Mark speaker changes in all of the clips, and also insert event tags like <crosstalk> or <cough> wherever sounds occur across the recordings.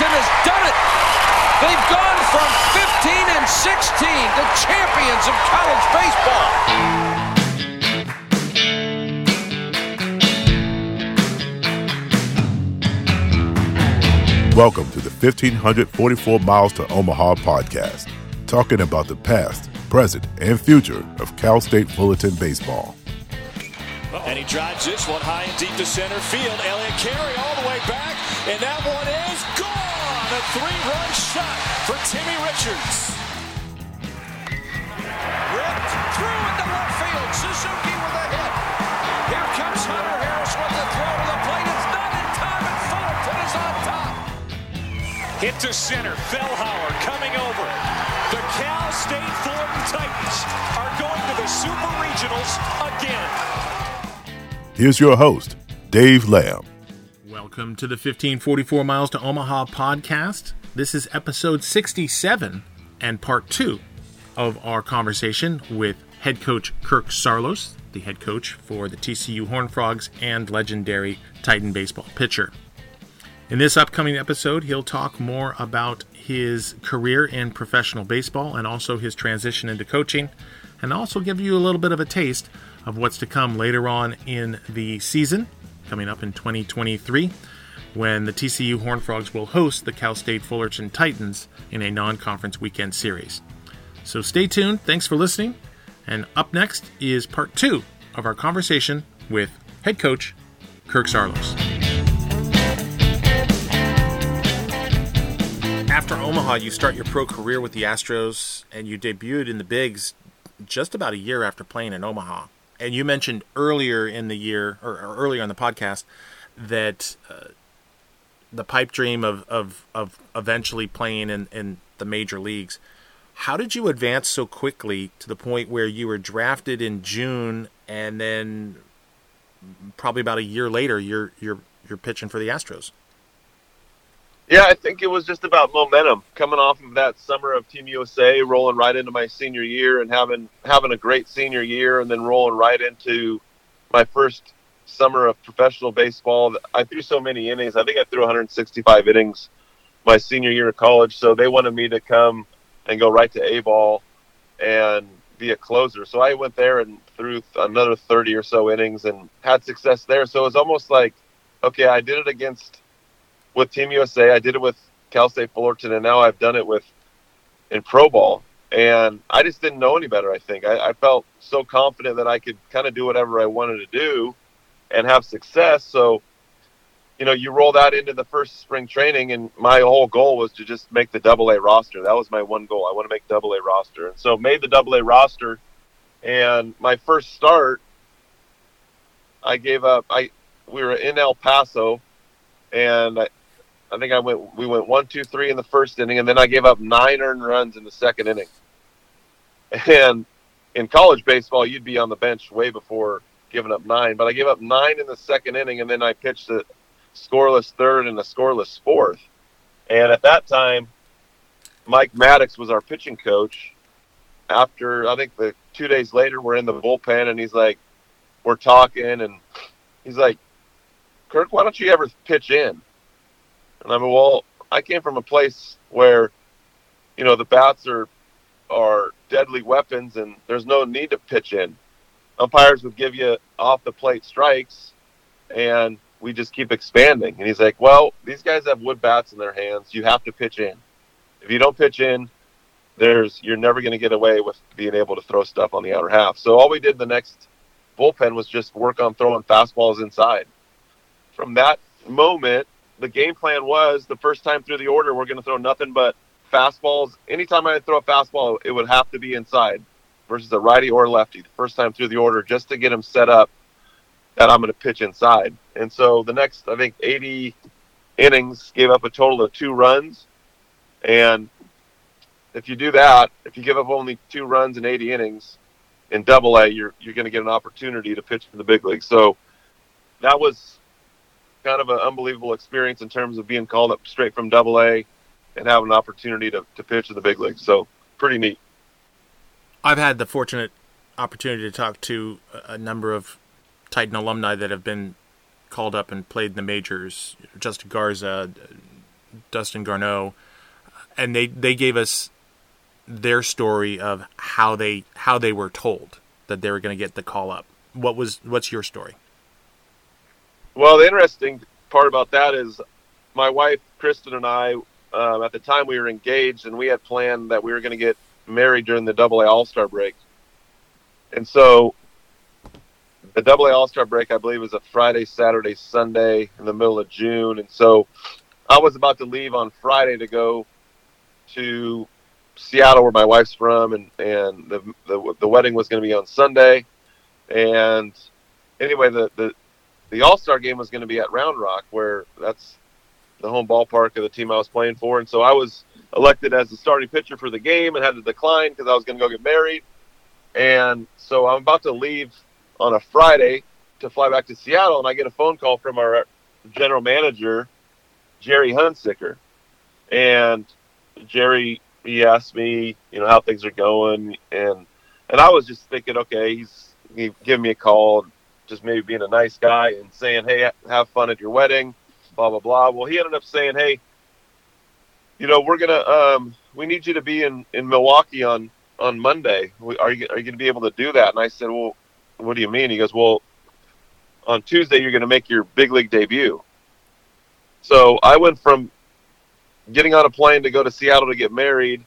Speaker 1: Cal State Fullerton has done it. They've gone from 15 and 16 to champions of college baseball.
Speaker 2: Welcome to the 1544 Miles to Omaha podcast, talking about the past, present, and future of Cal State Fullerton baseball.
Speaker 3: And he drives this one high and deep to center field. Elliott Carey all the way back, and that one is gone. A three-run shot for Timmy Richards. Ripped through into left field. Suzuki with a hit. Here comes Hunter Harris with the throw to the plate. It's not in time, and Fullerton is on top. Hit to center. Fellhauer coming over. The Cal State Fullerton Titans are going to the Super Regionals again.
Speaker 2: Here's your host, Dave Lamb.
Speaker 4: Welcome to the 1544 Miles to Omaha podcast. This is episode 67 and part two of our conversation with head coach Kirk Saarloos, the head coach for the TCU Horned Frogs and legendary Titan baseball pitcher. In this upcoming episode, he'll talk more about his career in professional baseball and also his transition into coaching, and also give you a little bit of a taste of what's to come later on in the season, coming up in 2023, when the TCU Horned Frogs will host the Cal State Fullerton Titans in a non conference weekend series. So stay tuned. Thanks for listening. And up next is part two of our conversation with head coach Kirk Saarloos. After Omaha, you start your pro career with the Astros, and you debuted in the Bigs just about a year after playing in Omaha. And you mentioned earlier in the year, or, or earlier on the podcast, that uh, the pipe dream of, of, of eventually playing in, in the major leagues. How did you advance so quickly to the point where you were drafted in June, and then probably about a year later, you're you're you're pitching for the Astros?
Speaker 5: Yeah, I think it was just about momentum coming off of that summer of Team USA, rolling right into my senior year and having having a great senior year, and then rolling right into my first summer of professional baseball. I threw so many innings. I think I threw 165 innings my senior year of college. So they wanted me to come and go right to A ball and be a closer. So I went there and threw another 30 or so innings and had success there. So it was almost like, okay, I did it against with Team USA. I did it with Cal State Fullerton, and now I've done it with in pro ball. And I just didn't know any better. I think I, I felt so confident that I could kind of do whatever I wanted to do and have success. So, you know, you roll that into the first spring training, and my whole goal was to just make the Double A roster. That was my one goal. I want to make Double A roster, and so made the Double A roster. And my first start, I gave up. I we were in El Paso, and I, I think I went. We went one, two, three in the first inning, and then I gave up nine earned runs in the second inning. <laughs> And in college baseball, you'd be on the bench way before giving up nine. But I gave up nine in the second inning, and then I pitched a scoreless third and a scoreless fourth. And at that time, Mike Maddux was our pitching coach. After I think the two days later, we're in the bullpen, and he's like, we're talking, and he's like, Kirk, why don't you ever pitch in? And I mean, well, I came from a place where, you know, the bats are are deadly weapons, and there's no need to pitch in. Umpires would give you off the plate strikes, and we just keep expanding. And he's like, well, these guys have wood bats in their hands. You have to pitch in. If you don't pitch in, there's you're never going to get away with being able to throw stuff on the outer half. So all we did the next bullpen was just work on throwing fastballs inside. From that moment, the game plan was the first time through the order, we're going to throw nothing but fastballs. Anytime I throw a fastball, it would have to be inside versus a righty or lefty the first time through the order just to get him set up that I'm going to pitch inside. And so the next, I think, 80 innings gave up a total of two runs. And if you do that, if you give up only two runs in 80 innings in Double A, you're you're going to get an opportunity to pitch for the big league. So that was kind of an unbelievable experience in terms of being called up straight from Double A and having an opportunity to, to pitch in the big leagues. So pretty neat.
Speaker 4: I've had the fortunate opportunity to talk to a number of Titan alumni that have been called up and played in the majors. Justin Garza, Dustin Garneau, and they they gave us their story of how they how they were told that they were going to get the call up. What was what's your story?
Speaker 5: Well, the interesting part about that is my wife Kristen and I um, at the time we were engaged and we had planned that we were going to get married during the Double A All Star break, and so the Double A All Star break I believe was a Friday, Saturday, Sunday in the middle of June, and so I was about to leave on Friday to go to Seattle, where my wife's from, and and the the, the wedding was going to be on Sunday, and anyway, the the the All Star game was going to be at Round Rock, where that's the home ballpark of the team I was playing for, and so I was elected as the starting pitcher for the game and had to decline because I was going to go get married, and so I'm about to leave on a Friday to fly back to Seattle, and I get a phone call from our general manager, Gerry Hunsicker, and Gerry he asked me, you know, how things are going, and and I was just thinking, okay, he's he giving me a call, just maybe being a nice guy and saying, hey, have fun at your wedding, blah blah blah. Well, he ended up saying, hey, you know, we're gonna um, we need you to be in in Milwaukee on on Monday. Are you are you gonna be able to do that? And I said, well, what do you mean? He goes, well, on Tuesday you're gonna make your big league debut. So I went from getting on a plane to go to Seattle to get married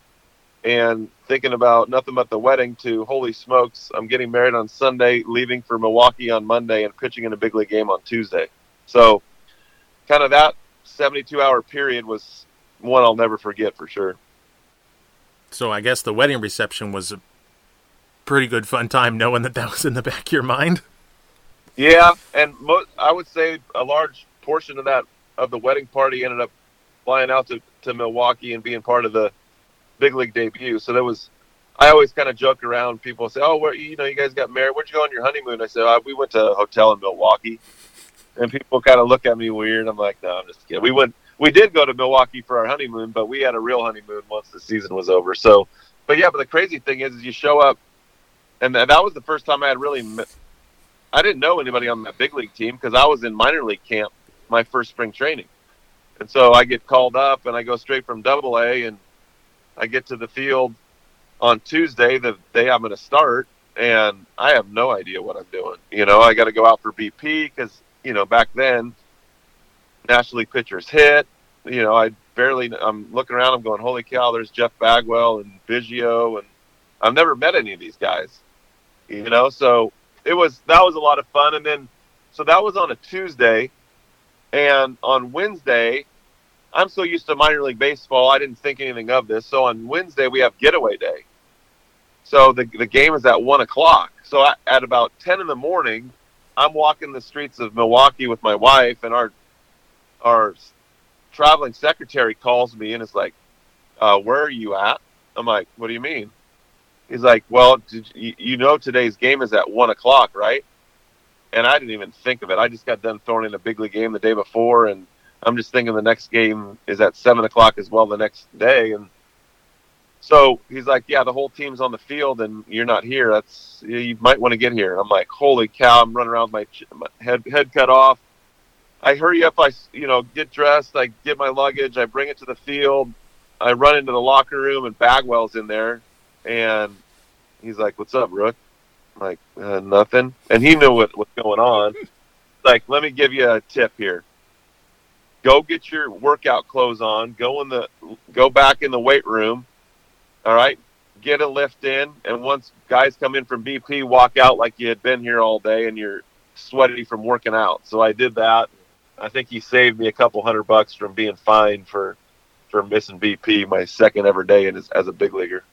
Speaker 5: and thinking about nothing but the wedding to holy smokes, I'm getting married on Sunday, leaving for Milwaukee on Monday, and pitching in a big league game on Tuesday. So, kind of that 72 hour period was one I'll never forget for sure.
Speaker 4: So, I guess the wedding reception was a pretty good fun time knowing that that was in the back of your mind.
Speaker 5: Yeah, and mo- I would say a large portion of that of the wedding party ended up flying out to, to Milwaukee and being part of the big league debut. So that was, I always kind of joke around. People say, "Oh, where you know you guys got married? Where'd you go on your honeymoon?" I said, oh, "We went to a hotel in Milwaukee," and people kind of look at me weird. I'm like, "No, I'm just kidding." We went, we did go to Milwaukee for our honeymoon, but we had a real honeymoon once the season was over. So, but yeah, but the crazy thing is, is you show up, and that was the first time I had really. I didn't know anybody on that big league team because I was in minor league camp my first spring training. And so I get called up and I go straight from double A and I get to the field on Tuesday, the day I'm going to start, and I have no idea what I'm doing. You know, I got to go out for BP because, you know, back then, National League pitchers hit. You know, I barely, I'm looking around, I'm going, holy cow, there's Jeff Bagwell and Biggio, and I've never met any of these guys. You know, so it was, that was a lot of fun. And then, so that was on a Tuesday. And on Wednesday, I'm so used to minor league baseball, I didn't think anything of this. So on Wednesday, we have getaway day. So the, the game is at 1 o'clock. So I, at about 10 in the morning, I'm walking the streets of Milwaukee with my wife, and our our traveling secretary calls me and is like, uh, "Where are you at?" I'm like, "What do you mean?" He's like, "Well, you, you know today's game is at one o'clock, right?" And I didn't even think of it. I just got done throwing in a big league game the day before, and I'm just thinking the next game is at seven o'clock as well the next day, and so he's like, "Yeah, the whole team's on the field, and you're not here. That's you might want to get here." I'm like, "Holy cow!" I'm running around with my, my head head cut off. I hurry up. I you know get dressed. I get my luggage. I bring it to the field. I run into the locker room, and Bagwell's in there, and he's like, "What's up, Rook?" I'm like, uh, "Nothing." And he knew what what's going on. like, let me give you a tip here go get your workout clothes on, go in the go back in the weight room. All right, get a lift in, and once guys come in from BP, walk out like you had been here all day and you're sweaty from working out. So I did that. I think he saved me a couple hundred bucks from being fined for for missing BP my second ever day as, as a big leaguer.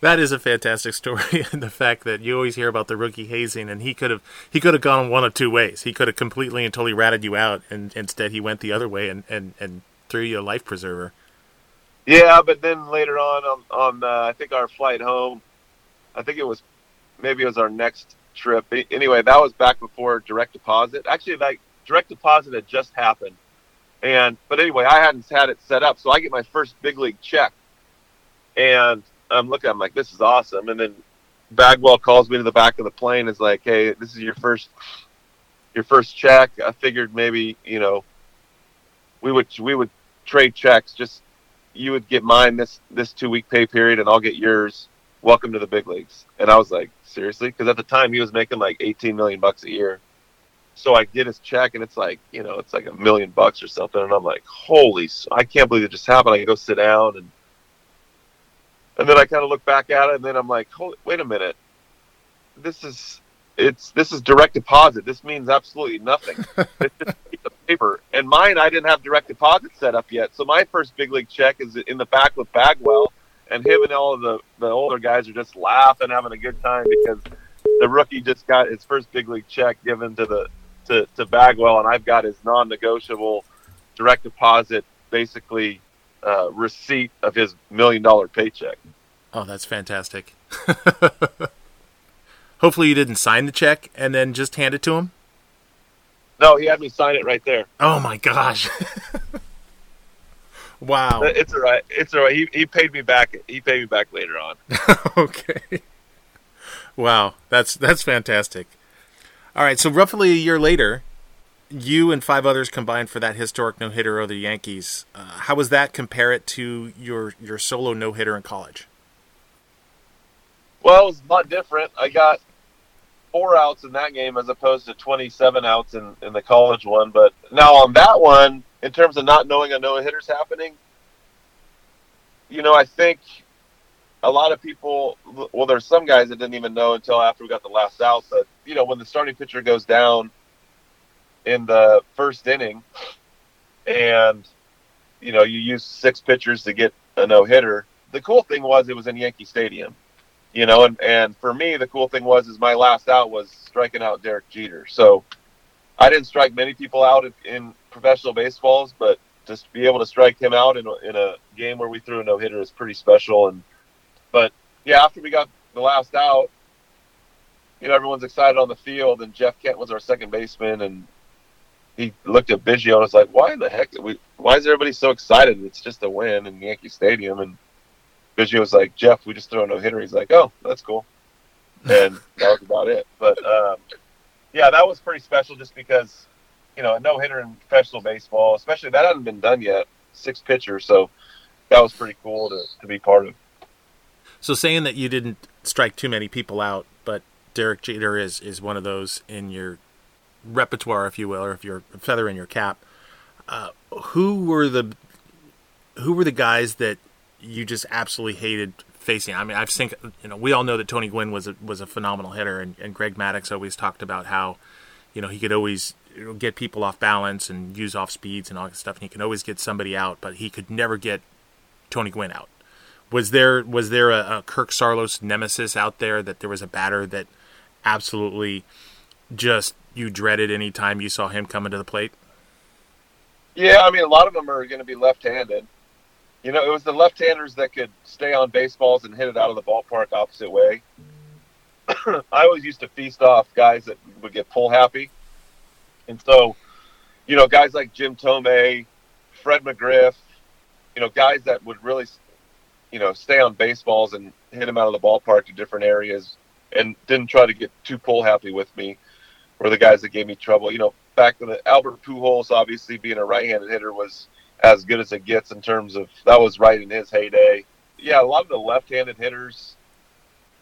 Speaker 4: That is a fantastic story, <laughs> and the fact that you always hear about the rookie hazing, and he could have he could have gone one of two ways. He could have completely and totally ratted you out, and instead he went the other way and and and threw you a life preserver.
Speaker 5: Yeah, but then later on, on, on uh, I think our flight home, I think it was maybe it was our next trip. Anyway, that was back before direct deposit. Actually, like direct deposit had just happened, and but anyway, I hadn't had it set up, so I get my first big league check, and I'm looking, I'm like, this is awesome. And then Bagwell calls me to the back of the plane. Is like, hey, this is your first, your first check. I figured maybe you know, we would we would trade checks. Just you would get mine this this two week pay period, and I'll get yours. Welcome to the big leagues. And I was like, seriously? Because at the time he was making like 18 million bucks a year. So I get his check, and it's like you know, it's like a million bucks or something. And I'm like, holy! I can't believe it just happened. I go sit down and and then I kind of look back at it, and then I'm like, Holy, wait a minute, this is it's this is direct deposit. This means absolutely nothing. <laughs> it's just a piece of paper. And mine, I didn't have direct deposit set up yet, so my first big league check is in the back with Bagwell, and him and all of the the older guys are just laughing, having a good time because the rookie just got his first big league check given to the to, to Bagwell, and I've got his non-negotiable direct deposit, basically uh, receipt of his million dollar paycheck.
Speaker 4: Oh, that's fantastic. <laughs> Hopefully, you didn't sign the check and then just hand it to him.
Speaker 5: No, he had me sign it right there.
Speaker 4: Oh my gosh! <laughs> wow.
Speaker 5: It's all right. It's all right. He he paid me back. He paid me back later on. <laughs>
Speaker 4: okay. Wow, that's that's fantastic. All right, so roughly a year later, you and five others combined for that historic no hitter of the Yankees. Uh, how was that compare it to your your solo no hitter in college?
Speaker 5: Well, it was a lot different. I got four outs in that game as opposed to 27 outs in, in the college one. But now on that one, in terms of not knowing a no hitter's happening, you know, I think a lot of people, well, there's some guys that didn't even know until after we got the last out. But, you know, when the starting pitcher goes down, in the first inning, and you know you use six pitchers to get a no hitter. The cool thing was it was in Yankee Stadium, you know, and and for me the cool thing was is my last out was striking out Derek Jeter. So I didn't strike many people out in, professional baseballs, but just be able to strike him out in a, in a game where we threw a no hitter is pretty special. And but yeah, after we got the last out, you know everyone's excited on the field, and Jeff Kent was our second baseman, and he looked at Biggio and was like, "Why the heck? We, why is everybody so excited? It's just a win in Yankee Stadium." And Biggio was like, "Jeff, we just threw a no hitter." He's like, "Oh, that's cool," and <laughs> that was about it. But um, yeah, that was pretty special, just because you know a no hitter in professional baseball, especially that hadn't been done yet, six pitchers. So that was pretty cool to to be part of.
Speaker 4: So saying that you didn't strike too many people out, but Derek Jeter is is one of those in your repertoire, if you will, or if you're a feather in your cap, uh, who were the who were the guys that you just absolutely hated facing? I mean, I've seen you know we all know that Tony Gwynn was a, was a phenomenal hitter, and, and Greg Maddux always talked about how you know he could always get people off balance and use off speeds and all that stuff, and he can always get somebody out, but he could never get Tony Gwynn out. Was there was there a, a Kirk Saarloos nemesis out there that there was a batter that absolutely just you dreaded any time you saw him coming to the plate?
Speaker 5: Yeah, I mean, a lot of them are going to be left-handed. You know, it was the left-handers that could stay on baseballs and hit it out of the ballpark opposite way. <clears throat> I always used to feast off guys that would get pull happy, and so, you know, guys like Jim Thome, Fred McGriff, you know, guys that would really, you know, stay on baseballs and hit them out of the ballpark to different areas, and didn't try to get too pull happy with me were the guys that gave me trouble. You know, back in the Albert Pujols, obviously being a right-handed hitter was as good as it gets in terms of that was right in his heyday. Yeah, a lot of the left-handed hitters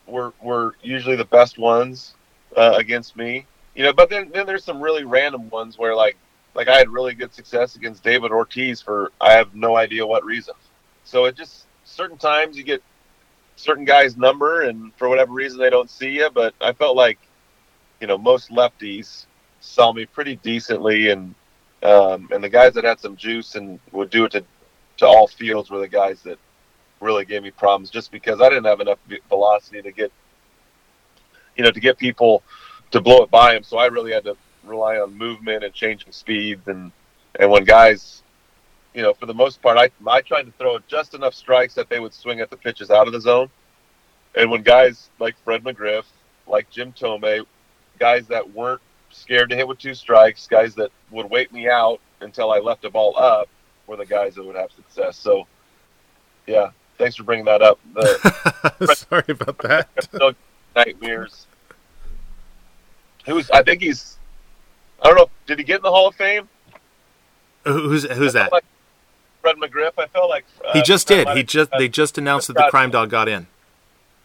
Speaker 5: were were usually the best ones uh, against me. You know, but then then there's some really random ones where like like I had really good success against David Ortiz for I have no idea what reason. So it just certain times you get certain guys number and for whatever reason they don't see you, but I felt like you know, most lefties saw me pretty decently, and um, and the guys that had some juice and would do it to to all fields were the guys that really gave me problems just because I didn't have enough velocity to get, you know, to get people to blow it by him. So I really had to rely on movement and changing speeds. And, and when guys, you know, for the most part, I, I tried to throw just enough strikes that they would swing at the pitches out of the zone. And when guys like Fred McGriff, like Jim Thome, guys that weren't scared to hit with two strikes, guys that would wait me out until I left the ball up, were the guys that would have success. So, yeah, thanks for bringing that up.
Speaker 4: The, <laughs> Sorry about that. <laughs>
Speaker 5: nightmares. Who's? I think he's. I don't know. Did he get in the Hall of Fame?
Speaker 4: Who's who's that?
Speaker 5: Like Fred McGriff. I felt like
Speaker 4: uh, he just did. He just they just announced that the crime dog got in.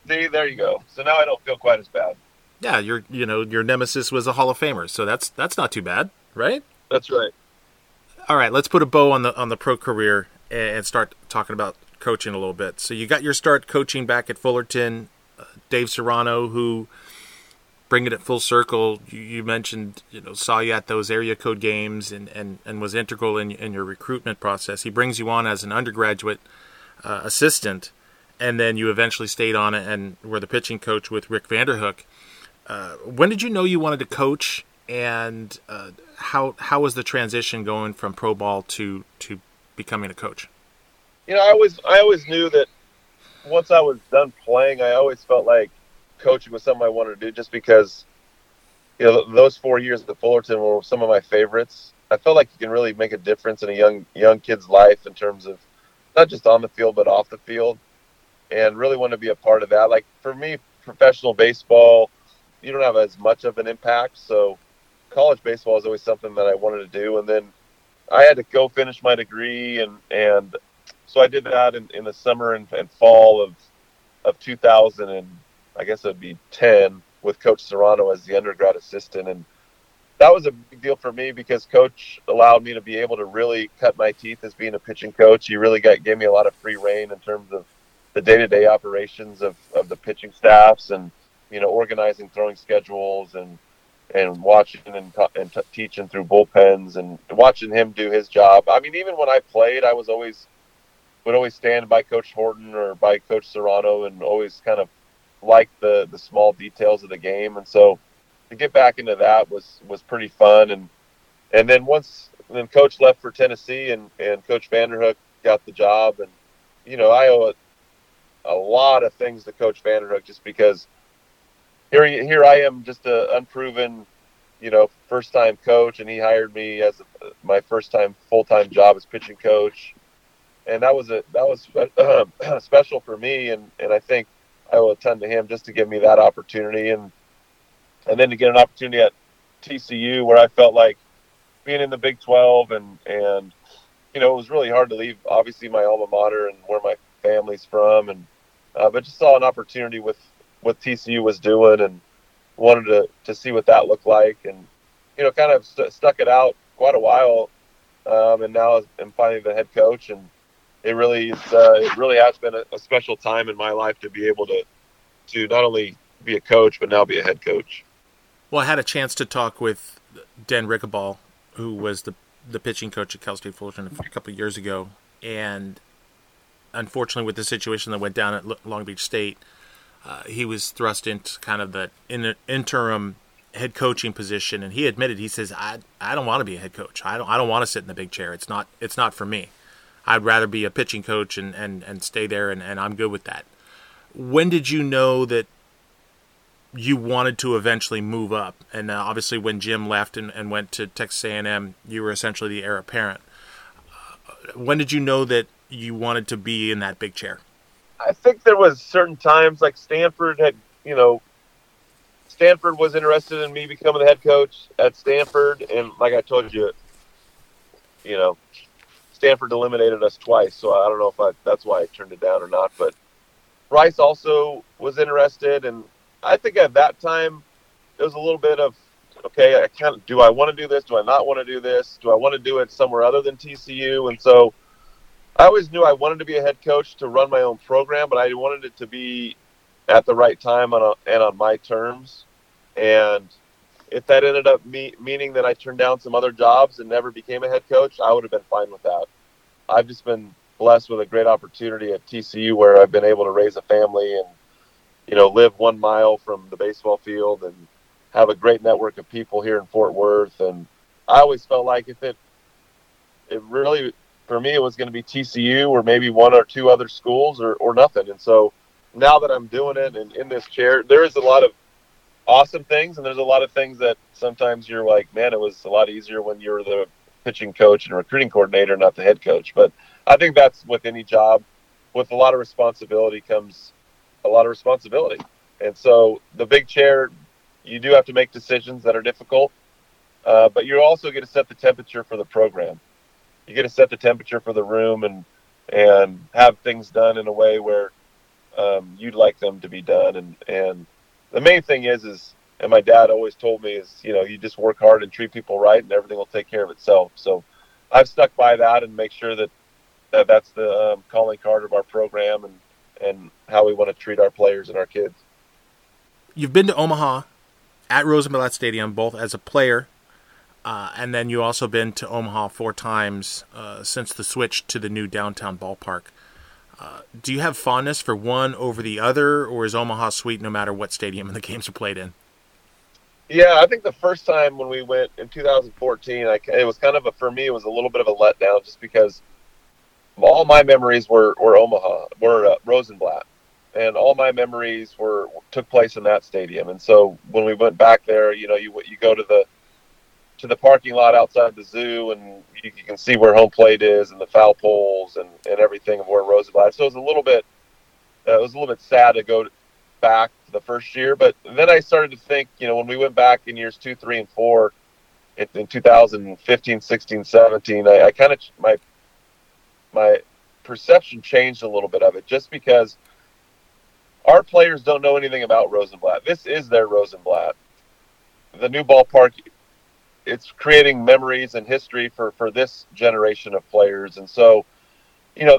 Speaker 5: See, there you go. So now I don't feel quite as bad.
Speaker 4: Yeah, your you know your nemesis was a Hall of Famer, so that's that's not too bad, right?
Speaker 5: That's right.
Speaker 4: All right, let's put a bow on the on the pro career and start talking about coaching a little bit. So you got your start coaching back at Fullerton. Uh, Dave Serrano, who bringing it at full circle, you, you, mentioned you know saw you at those area code games and and, and was integral in, in your recruitment process. He brings you on as an undergraduate uh, assistant, and then you eventually stayed on it and were the pitching coach with Rick Vanderhook. Uh, when did you know you wanted to coach, and uh, how how was the transition going from pro ball to to becoming a coach?
Speaker 5: You know, I always I always knew that once I was done playing, I always felt like coaching was something I wanted to do, just because you know those four years at the Fullerton were some of my favorites. I felt like you can really make a difference in a young young kid's life in terms of not just on the field but off the field, and really want to be a part of that. Like for me, professional baseball you don't have as much of an impact. So college baseball is always something that I wanted to do. And then I had to go finish my degree, and and so I did that in, in the summer and, and fall of of 2000, and I guess it would be 10 with Coach Serrano as the undergrad assistant, and that was a big deal for me because Coach allowed me to be able to really cut my teeth as being a pitching coach. He really got gave me a lot of free reign in terms of the day to day operations of, of the pitching staffs and you know, organizing throwing schedules and and watching and, and t- teaching through bullpens and watching him do his job. I mean, even when I played, I was always would always stand by Coach Horton or by Coach Serrano and always kind of like the the small details of the game. And so to get back into that was was pretty fun. And and then once then Coach left for Tennessee and and Coach Vanderhook got the job. And you know, I owe a, a lot of things to Coach Vanderhook just because here here I am, just a unproven, you know, first time coach, and he hired me as a, my first time full time job as pitching coach, and that was a that was <clears throat> <clears throat> special for me, and and I think I will attend to him just to give me that opportunity, and and then to get an opportunity at TCU where I felt like being in the Big 12 and and you know it was really hard to leave obviously my alma mater and where my family's from and uh, but just saw an opportunity with what TCU was doing and wanted to, to see what that looked like and you know kind of st- stuck it out quite a while um, and now I'm finally the head coach and it really is, uh, it really has been a, a, special time in my life to be able to to not only be a coach but now be a head coach.
Speaker 4: Well, I had a chance to talk with Dan Ricabal, who was the the pitching coach at Cal State Fullerton a couple years ago, and unfortunately, with the situation that went down at Long Beach State, uh, he was thrust into kind of the in, interim head coaching position, and he admitted he says I I don't want to be a head coach. I don't I don't want to sit in the big chair. It's not it's not for me. I'd rather be a pitching coach and and, and stay there, and, and I'm good with that. When did you know that you wanted to eventually move up? And uh, obviously, when Jim left and, and went to Texas A&M, you were essentially the heir apparent. Uh, when did you know that you wanted to be in that big chair?
Speaker 5: I think there was certain times like Stanford had, you know, Stanford was interested in me becoming the head coach at Stanford, and like I told you, you know, Stanford eliminated us twice, so I don't know if I, that's why I turned it down or not. But Rice also was interested, and I think at that time there was a little bit of okay, I kind of do I want to do this? Do I not want to do this? Do I want to do it somewhere other than TCU? And so I always knew I wanted to be a head coach to run my own program, but I wanted it to be at the right time and on, and on my terms. And if that ended up me, meaning that I turned down some other jobs and never became a head coach, I would have been fine with that. I've just been blessed with a great opportunity at TCU where I've been able to raise a family and you know live one mile from the baseball field and have a great network of people here in Fort Worth. And I always felt like if it it really for me it was going to be TCU or maybe one or two other schools or, or nothing. And so now that I'm doing it and in this chair, there is a lot of awesome things and there's a lot of things that sometimes you're like, man, it was a lot easier when you were the pitching coach and recruiting coordinator, not the head coach. But I think that's with any job. With a lot of responsibility comes a lot of responsibility. And so the big chair, you do have to make decisions that are difficult, uh, but you also get to set the temperature for the program. You get to set the temperature for the room and and have things done in a way where um, you'd like them to be done. And and the main thing is is and my dad always told me is you know you just work hard and treat people right and everything will take care of itself. So I've stuck by that and make sure that, that that's the um, calling card of our program and and how we want to treat our players and our kids.
Speaker 4: You've been to Omaha at Rosenblatt Stadium both as a player uh, and then you also been to Omaha four times uh, since the switch to the new downtown ballpark. Uh, do you have fondness for one over the other, or is Omaha sweet no matter what stadium <laughs> the games are played in?
Speaker 5: Yeah, I think the first time when we went in 2014, I, it was kind of a for me it was a little bit of a letdown just because all my memories were were Omaha, were uh, Rosenblatt, and all my memories were took place in that stadium. And so when we went back there, you know, you you go to the to the parking lot outside the zoo, and you, you can see where home plate is and the foul poles and, and everything of where Rosenblatt. So it was a little bit uh, it was a little bit sad to go back to the first year. But then I started to think, you know, when we went back in years two, three, and four, in, in 2015, 16, 17, I, I kind of my my perception changed a little bit of it, just because our players don't know anything about Rosenblatt. This is their Rosenblatt. The new ballpark, it's creating memories and history for for this generation of players, and so, you know,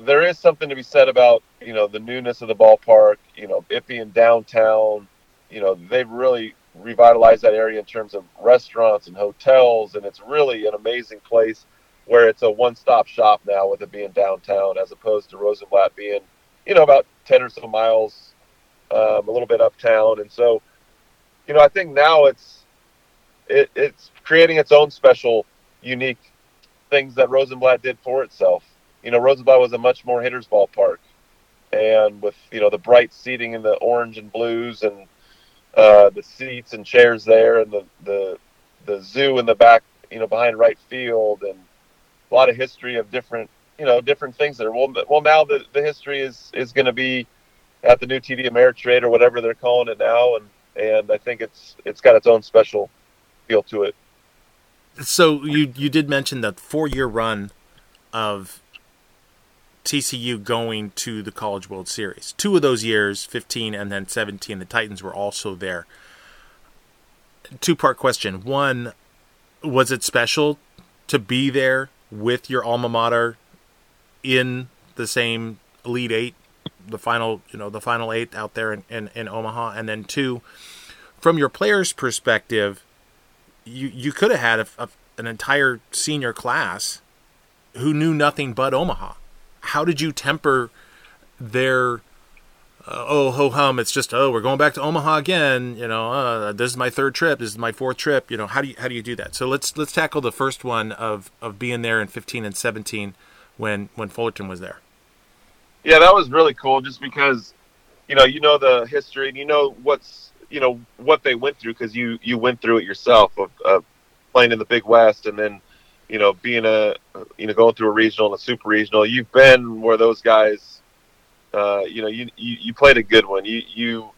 Speaker 5: there is something to be said about you know the newness of the ballpark. You know, it being downtown. You know, they've really revitalized that area in terms of restaurants and hotels, and it's really an amazing place where it's a one-stop shop now with it being downtown, as opposed to Rosenblatt being you know about ten or so miles, um, a little bit uptown, and so you know I think now it's it, it's creating its own special, unique things that Rosenblatt did for itself. You know, Rosenblatt was a much more hitters ballpark, and with you know the bright seating in the orange and blues, and uh, the seats and chairs there, and the the the zoo in the back, you know, behind right field, and a lot of history of different you know different things there. Well, well now the the history is is going to be at the new TD Ameritrade or whatever they're calling it now, and and I think it's it's got its own special feel to it.
Speaker 4: So you you did mention that four year run of TCU going to the College World Series. Two of those years, 15 and then 17, the Titans were also there. Two part question. One, was it special to be there with your alma mater in the same Elite Eight, the final, you know, the final eight out there in, in, in Omaha? And then two, from your player's perspective, you, you could have had a, a, an entire senior class who knew nothing but Omaha. How did you temper their uh, oh ho hum it's just oh we're going back to omaha again you know uh, this is my third trip this is my fourth trip you know how do you how do you do that? So let's let's tackle the first one of of being there in 15 and 17 when when fullerton was there.
Speaker 5: Yeah that was really cool just because you know you know the history and you know what's you know what they went through because you you went through it yourself of, of playing in the big west and then you know, being a, you know, going through a regional and a super regional, you've been where those guys, uh, you know, you, you, you played a good one. You, you,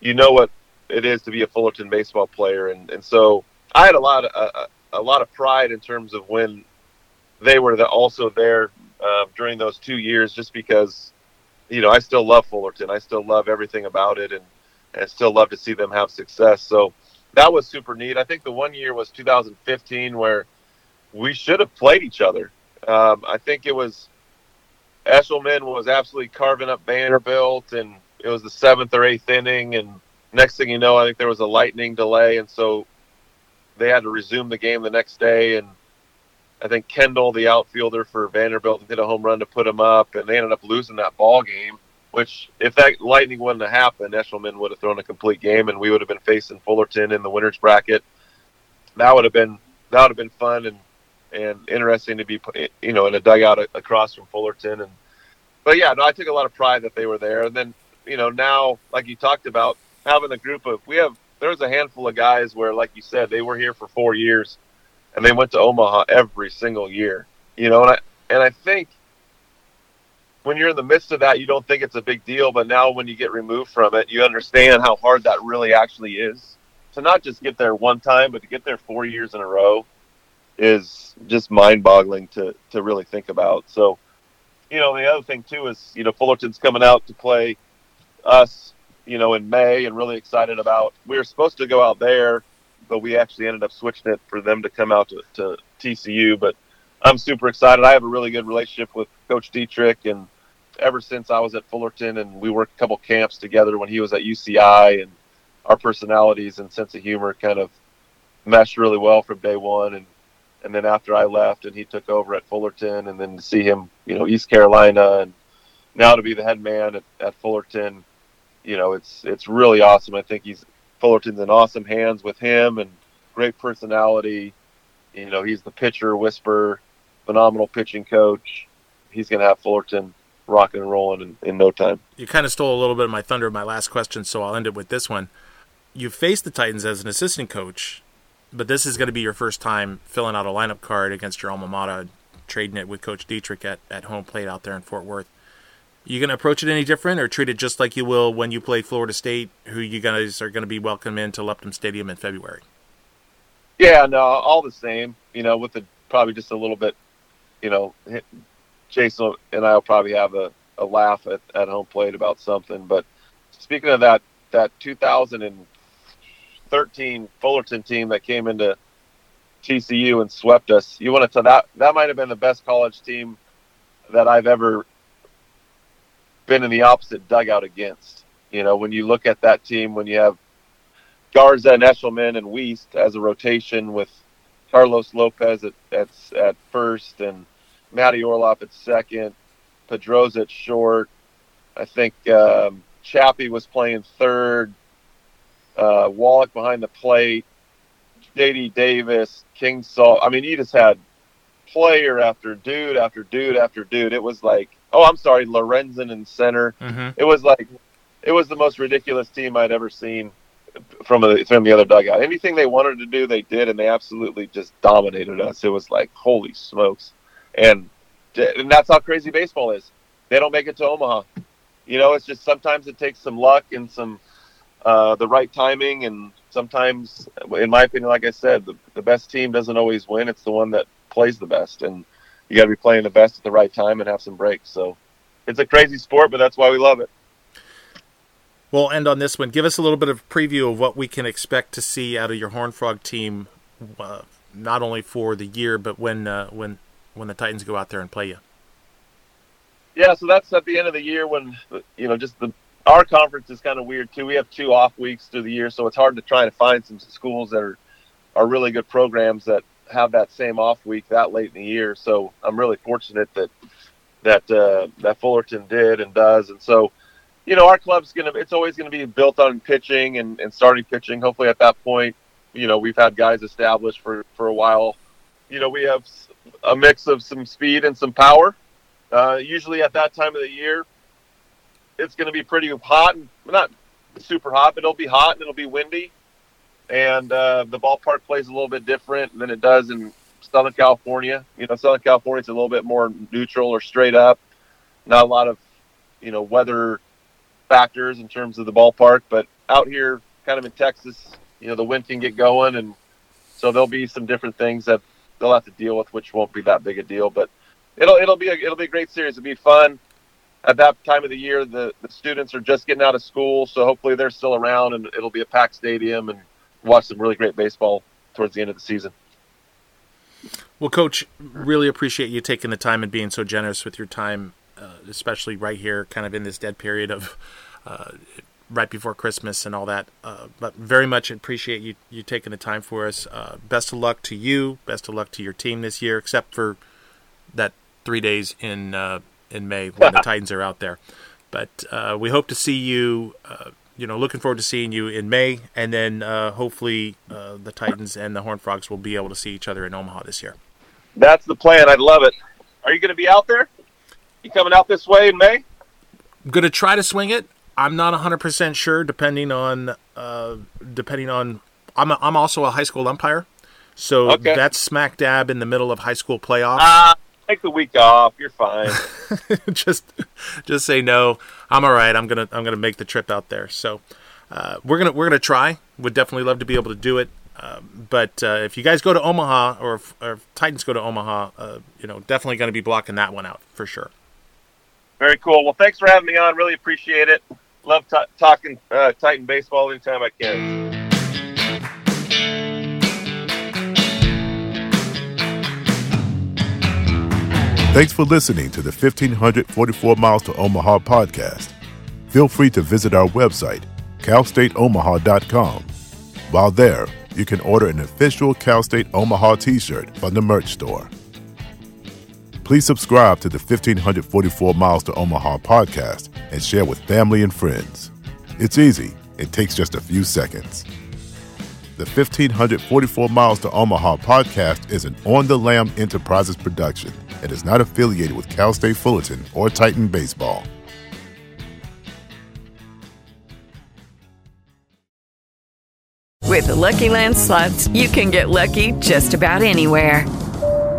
Speaker 5: you know what it is to be a Fullerton baseball player. And, and so I had a lot of, a, a lot of pride in terms of when they were the, also there uh, during those two years, just because, you know, I still love Fullerton. I still love everything about it and, and still love to see them have success. So that was super neat. I think the one year was 2015 where, we should have played each other. Um, I think it was Eshelman was absolutely carving up Vanderbilt, and it was the seventh or eighth inning, and next thing you know, I think there was a lightning delay, and so they had to resume the game the next day, and I think Kendall, the outfielder for Vanderbilt, hit a home run to put him up, and they ended up losing that ball game. Which, if that lightning wouldn't have happened, Eshelman would have thrown a complete game, and we would have been facing Fullerton in the winners bracket. That would have been that would have been fun and and interesting to be, you know, in a dugout across from Fullerton. And but yeah, no, I took a lot of pride that they were there. And then, you know, now like you talked about having a group of we have there was a handful of guys where, like you said, they were here for four years, and they went to Omaha every single year. You know, and I and I think when you're in the midst of that, you don't think it's a big deal. But now, when you get removed from it, you understand how hard that really actually is. To not just get there one time, but to get there four years in a row is just mind-boggling to to really think about. So, you know, the other thing too is you know Fullerton's coming out to play us you know, in May and really excited about. We were supposed to go out there, but we actually ended up switching it for them to come out to, to TCU. But I'm super excited. I have a really good relationship with Coach Dietrich, and ever since I was at Fullerton and we worked a couple camps together when he was at UCI, and our personalities and sense of humor kind of meshed really well from day one. And and then after I left and he took over at Fullerton, and then to see him, you know, East Carolina, and now to be the head man at, at Fullerton you know, it's it's really awesome. I think he's Fullerton's in awesome hands with him and great personality. You know, he's the pitcher whisperer, phenomenal pitching coach. He's going to have Fullerton rocking and rolling in, in no time.
Speaker 4: You kind of stole a little bit of my thunder in my last question, so I'll end it with this one. You faced the Titans as an assistant coach, but this is going to be your first time filling out a lineup card against your alma mater, trading it with Coach Dietrich at, at home plate out there in Fort Worth you going to approach it any different or treat it just like you will when you play Florida State, who you guys are going to be welcome into Lupton Stadium in February?
Speaker 5: Yeah, no, all the same. You know, with the probably just a little bit, you know, Jason and I will probably have a, a laugh at, at home plate about something. But speaking of that, that 2013 Fullerton team that came into TCU and swept us, you want to tell that that might have been the best college team that I've ever been in the opposite dugout against. You know, when you look at that team, when you have Garza and Eshelman and Wiest as a rotation with Carlos Lopez at, at, at first and Matty Orloff at second, Pedroza at short. I think um, Chappie was playing third. Uh, Wallach behind the plate. J.D. Davis, King Salt. I mean, you just had player after dude after dude after dude. It was like oh, I'm sorry, Lorenzen in center. Mm-hmm. It was like it was the most ridiculous team I'd ever seen from the from the other dugout. Anything they wanted to do, they did, and they absolutely just dominated us. It was like holy smokes, and and that's how crazy baseball is. They don't make it to Omaha. You know, it's just sometimes it takes some luck and some uh, the right timing, and sometimes, in my opinion, like I said, the, the best team doesn't always win. It's the one that plays the best, and you got to be playing the best at the right time and have some breaks. So it's a crazy sport, but that's why we love it.
Speaker 4: We'll end on this one. Give us a little bit of preview of what we can expect to see out of your Horn Frog team, uh, not only for the year, but when uh, when when the Titans go out there and play you.
Speaker 5: Yeah, so that's at the end of the year when you know just the our conference is kind of weird too. We have two off weeks through the year, so it's hard to try to find some schools that are are really good programs that have that same off week that late in the year. So I'm really fortunate that that uh, that Fullerton did and does. And so, you know, our club's gonna it's always gonna be built on pitching and, and starting pitching. Hopefully, at that point, you know, we've had guys established for for a while. You know, we have a mix of some speed and some power. Uh, usually, at that time of the year, it's going to be pretty hot and not super hot, but it'll be hot and it'll be windy and uh, the ballpark plays a little bit different than it does in Southern California. You know, Southern California is a little bit more neutral or straight up. Not a lot of, you know, weather factors in terms of the ballpark, but out here, kind of in Texas, you know, the wind can get going, and so there'll be some different things that they'll have to deal with, which won't be that big a deal. But it'll it'll be a, it'll be a great series. It'll be fun. At that time of the year, the, the students are just getting out of school, so hopefully they're still around, and it'll be a packed stadium and watch some really great baseball towards the end of the season.
Speaker 4: Well, Coach, really appreciate you taking the time and being so generous with your time, uh, especially right here, kind of in this dead period of uh, right before Christmas and all that. Uh, but very much appreciate you you taking the time for us. Uh, best of luck to you. Best of luck to your team this year, except for that three days in uh, in May when the <laughs> Titans are out there. But uh, we hope to see you. Uh, you know, looking forward to seeing you in May, and then uh, hopefully uh, the Titans and the Horned Frogs will be able to see each other in Omaha this year.
Speaker 5: That's the plan. I'd love it. Are you going to be out there? You coming out this way in May?
Speaker 4: I'm gonna try to swing it. I'm not 100 percent sure, depending on uh, depending on. I'm a, I'm also a high school umpire, so
Speaker 5: Okay.
Speaker 4: that's smack dab in the middle of high school playoffs.
Speaker 5: Ah, take the week off. You're fine. <laughs>
Speaker 4: just just say no. I'm all right. I'm gonna I'm gonna make the trip out there. So uh, we're gonna we're gonna try. Would definitely love to be able to do it. Um, but uh, if you guys go to Omaha or if, or if Titans go to Omaha, uh, you know definitely going to be blocking that one out for sure.
Speaker 5: Very cool. Well, thanks for having me on. Really appreciate it. Love t- talking uh, Titan baseball anytime I can.
Speaker 2: Thanks for listening to the 1544 Miles to Omaha podcast. Feel free to visit our website, calstateomaha.com. While there, you can order an official Cal State Omaha t shirt from the merch store. Please subscribe to the 1544 Miles to Omaha podcast and share with family and friends. It's easy, it takes just a few seconds. The 1544 Miles to Omaha podcast is an On the Lamb Enterprises production and is not affiliated with Cal State Fullerton or Titan Baseball.
Speaker 6: With the Lucky Land slots, you can get lucky just about anywhere.